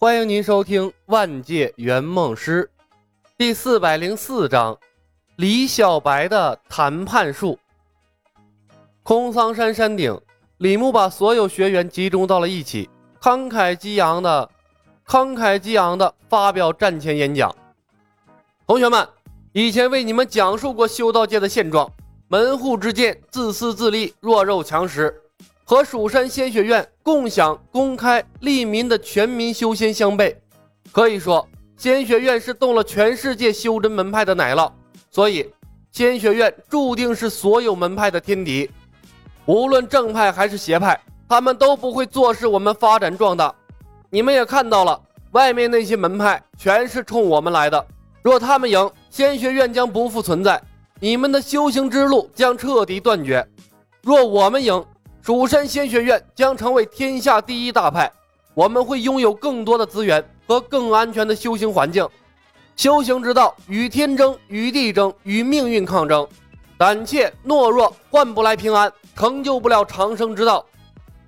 欢迎您收听《万界圆梦师》第四百零四章：李小白的谈判术。空桑山山顶，李牧把所有学员集中到了一起，慷慨激昂的、慷慨激昂的发表战前演讲。同学们，以前为你们讲述过修道界的现状：门户之见，自私自利，弱肉强食。和蜀山仙学院共享、公开利民的全民修仙相悖，可以说仙学院是动了全世界修真门派的奶酪，所以仙学院注定是所有门派的天敌。无论正派还是邪派，他们都不会坐视我们发展壮大。你们也看到了，外面那些门派全是冲我们来的。若他们赢，仙学院将不复存在，你们的修行之路将彻底断绝；若我们赢，蜀山仙学院将成为天下第一大派，我们会拥有更多的资源和更安全的修行环境。修行之道与天争，与地争，与命运抗争。胆怯懦弱换不来平安，成就不了长生之道。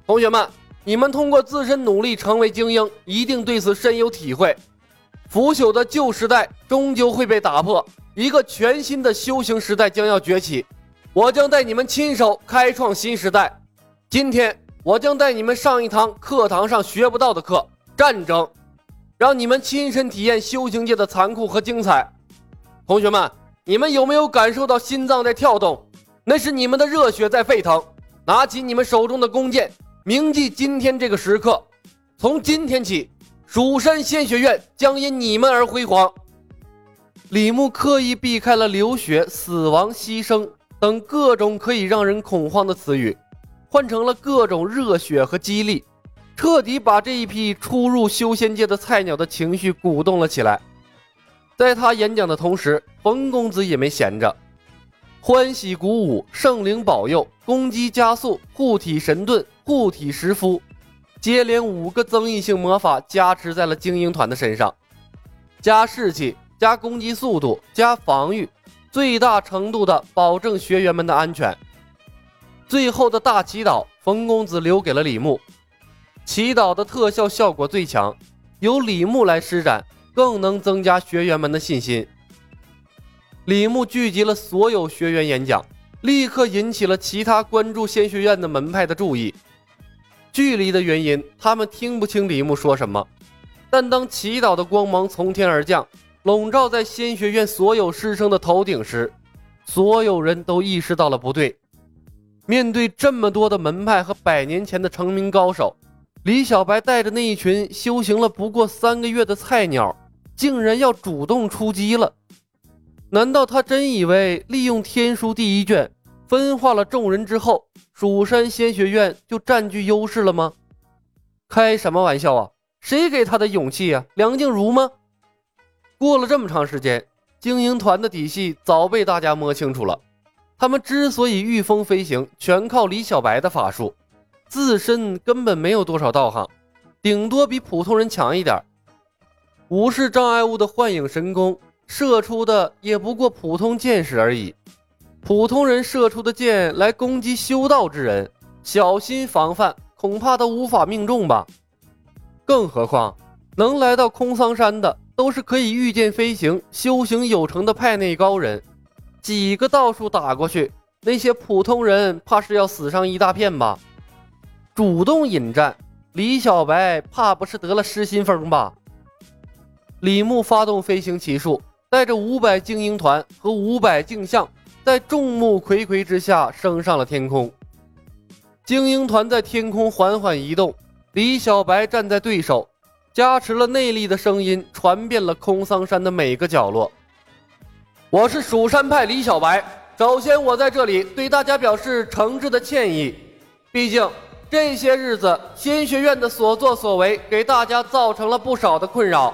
同学们，你们通过自身努力成为精英，一定对此深有体会。腐朽的旧时代终究会被打破，一个全新的修行时代将要崛起。我将带你们亲手开创新时代。今天我将带你们上一堂课堂上学不到的课——战争，让你们亲身体验修行界的残酷和精彩。同学们，你们有没有感受到心脏在跳动？那是你们的热血在沸腾。拿起你们手中的弓箭，铭记今天这个时刻。从今天起，蜀山仙学院将因你们而辉煌。李牧刻意避开了流血、死亡、牺牲等各种可以让人恐慌的词语。换成了各种热血和激励，彻底把这一批初入修仙界的菜鸟的情绪鼓动了起来。在他演讲的同时，冯公子也没闲着，欢喜鼓舞，圣灵保佑，攻击加速，护体神盾，护体石敷，接连五个增益性魔法加持在了精英团的身上，加士气，加攻击速度，加防御，最大程度的保证学员们的安全。最后的大祈祷，冯公子留给了李牧。祈祷的特效效果最强，由李牧来施展，更能增加学员们的信心。李牧聚集了所有学员演讲，立刻引起了其他关注仙学院的门派的注意。距离的原因，他们听不清李牧说什么，但当祈祷的光芒从天而降，笼罩在仙学院所有师生的头顶时，所有人都意识到了不对。面对这么多的门派和百年前的成名高手，李小白带着那一群修行了不过三个月的菜鸟，竟然要主动出击了。难道他真以为利用天书第一卷分化了众人之后，蜀山仙学院就占据优势了吗？开什么玩笑啊！谁给他的勇气啊？梁静茹吗？过了这么长时间，精英团的底细早被大家摸清楚了。他们之所以御风飞行，全靠李小白的法术，自身根本没有多少道行，顶多比普通人强一点。无视障碍物的幻影神功射出的也不过普通箭矢而已。普通人射出的箭来攻击修道之人，小心防范，恐怕都无法命中吧。更何况能来到空桑山的，都是可以御剑飞行、修行有成的派内高人。几个道术打过去，那些普通人怕是要死上一大片吧？主动引战，李小白怕不是得了失心疯吧？李牧发动飞行奇术，带着五百精英团和五百镜像，在众目睽睽之下升上了天空。精英团在天空缓缓移动，李小白站在对手，加持了内力的声音传遍了空桑山的每个角落。我是蜀山派李小白。首先，我在这里对大家表示诚挚的歉意。毕竟这些日子仙学院的所作所为给大家造成了不少的困扰。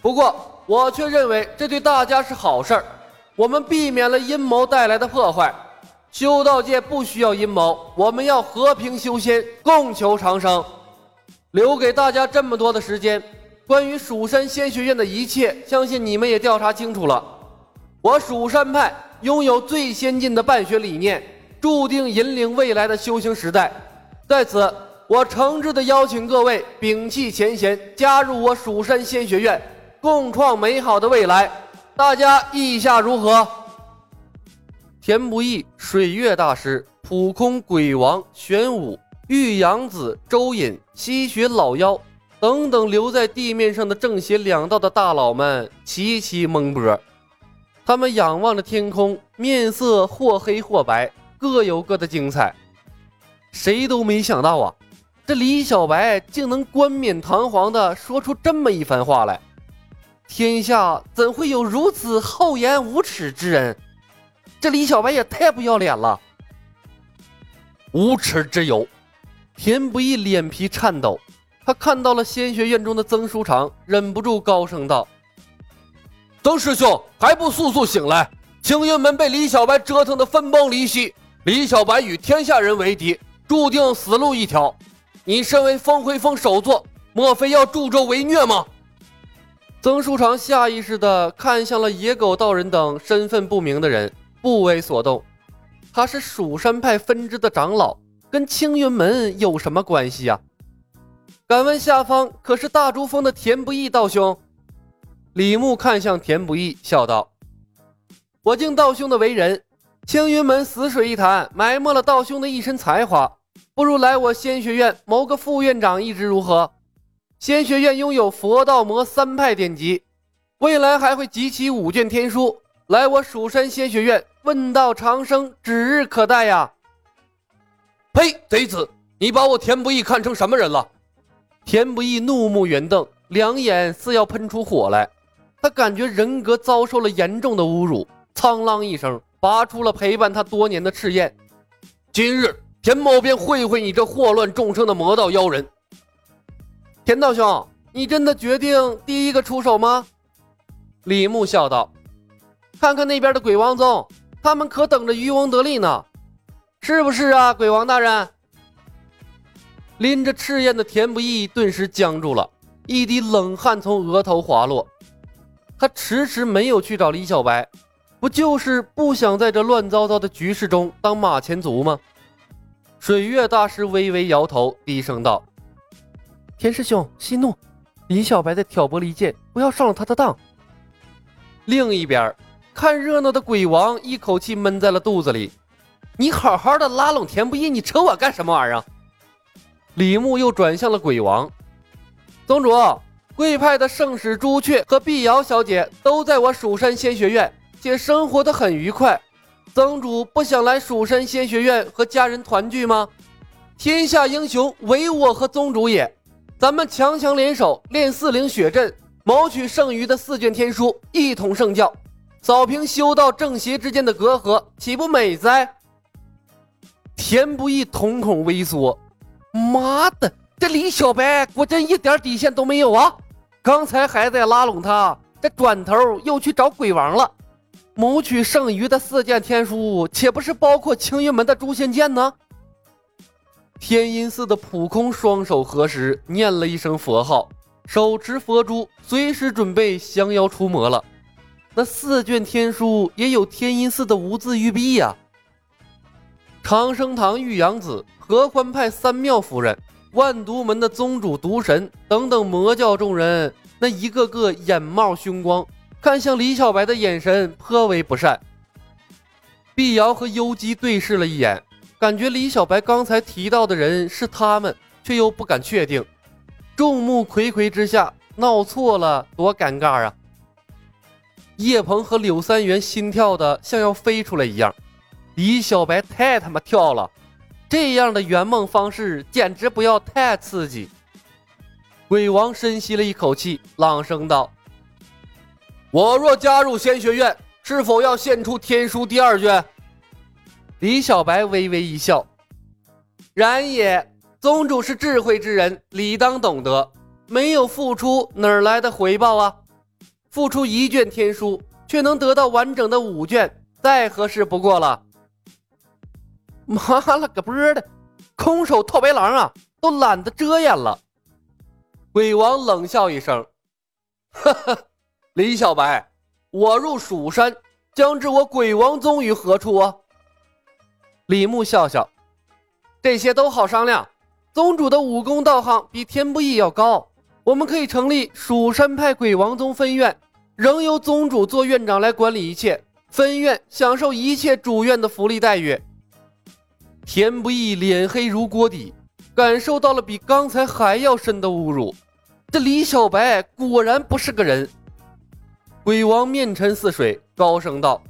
不过，我却认为这对大家是好事儿。我们避免了阴谋带来的破坏。修道界不需要阴谋，我们要和平修仙，共求长生。留给大家这么多的时间，关于蜀山仙学院的一切，相信你们也调查清楚了。我蜀山派拥有最先进的办学理念，注定引领未来的修行时代。在此，我诚挚的邀请各位摒弃前嫌，加入我蜀山仙学院，共创美好的未来。大家意下如何？田不易、水月大师、普空鬼王、玄武、玉阳子、周隐、吸血老妖等等留在地面上的正邪两道的大佬们齐齐蒙波。他们仰望着天空，面色或黑或白，各有各的精彩。谁都没想到啊！这李小白竟能冠冕堂皇地说出这么一番话来，天下怎会有如此厚颜无耻之人？这李小白也太不要脸了！无耻之尤！田不易脸皮颤抖，他看到了仙学院中的曾书长，忍不住高声道：“曾师兄，还不速速醒来！青云门被李小白折腾得分崩离析，李小白与天下人为敌，注定死路一条。”你身为风回峰首座，莫非要助纣为虐吗？曾书长下意识地看向了野狗道人等身份不明的人，不为所动。他是蜀山派分支的长老，跟青云门有什么关系呀？敢问下方可是大珠峰的田不易道兄？李牧看向田不易，笑道：“我敬道兄的为人，青云门死水一潭，埋没了道兄的一身才华。”不如来我仙学院谋个副院长一职如何？仙学院拥有佛道魔三派典籍，未来还会集齐五卷天书。来我蜀山仙学院问道长生，指日可待呀！呸！贼子，你把我田不易看成什么人了？田不易怒目圆瞪，两眼似要喷出火来。他感觉人格遭受了严重的侮辱，苍啷一声，拔出了陪伴他多年的赤焰。今日。田某便会会你这祸乱众生的魔道妖人。田道兄，你真的决定第一个出手吗？李牧笑道：“看看那边的鬼王宗，他们可等着渔翁得利呢，是不是啊，鬼王大人？”拎着赤焰的田不易顿时僵住了，一滴冷汗从额头滑落。他迟迟没有去找李小白，不就是不想在这乱糟糟的局势中当马前卒吗？水月大师微微摇头，低声道：“田师兄息怒，李小白在挑拨离间，不要上了他的当。”另一边，看热闹的鬼王一口气闷在了肚子里：“你好好的拉拢田不易，你扯我干什么玩意儿？”李牧又转向了鬼王：“宗主，贵派的圣使朱雀和碧瑶小姐都在我蜀山仙学院，且生活的很愉快。”宗主不想来蜀山仙学院和家人团聚吗？天下英雄唯我和宗主也，咱们强强联手练四灵血阵，谋取剩余的四卷天书，一统圣教，扫平修道正邪之间的隔阂，岂不美哉？田不易瞳孔微缩，妈的，这李小白果真一点底线都没有啊！刚才还在拉拢他，这转头又去找鬼王了。谋取剩余的四件天书，岂不是包括青云门的诛仙剑呢？天音寺的普空双手合十，念了一声佛号，手持佛珠，随时准备降妖除魔了。那四卷天书也有天音寺的无字玉璧呀。长生堂玉阳子、合欢派三妙夫人、万毒门的宗主毒神等等魔教众人，那一个个眼冒凶光。看向李小白的眼神颇为不善。碧瑶和幽姬对视了一眼，感觉李小白刚才提到的人是他们，却又不敢确定。众目睽睽之下，闹错了多尴尬啊！叶鹏和柳三元心跳的像要飞出来一样。李小白太他妈跳了，这样的圆梦方式简直不要太刺激。鬼王深吸了一口气，朗声道。我若加入仙学院，是否要献出天书第二卷？李小白微微一笑：“然也，宗主是智慧之人，理当懂得。没有付出，哪来的回报啊？付出一卷天书，却能得到完整的五卷，再合适不过了。” 妈了个波的，空手套白狼啊，都懒得遮掩了。鬼王冷笑一声：“哈哈。”李小白，我入蜀山，将置我鬼王宗于何处啊？李牧笑笑，这些都好商量。宗主的武功道行比天不翼要高，我们可以成立蜀山派鬼王宗分院，仍由宗主做院长来管理一切，分院享受一切主院的福利待遇。田不易脸黑如锅底，感受到了比刚才还要深的侮辱。这李小白果然不是个人。鬼王面沉似水，高声道：“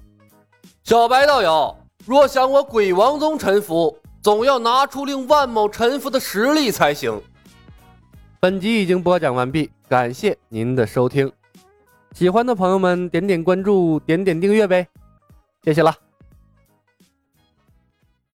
小白道友，若想我鬼王宗臣服，总要拿出令万某臣服的实力才行。”本集已经播讲完毕，感谢您的收听。喜欢的朋友们，点点关注，点点订阅呗，谢谢了。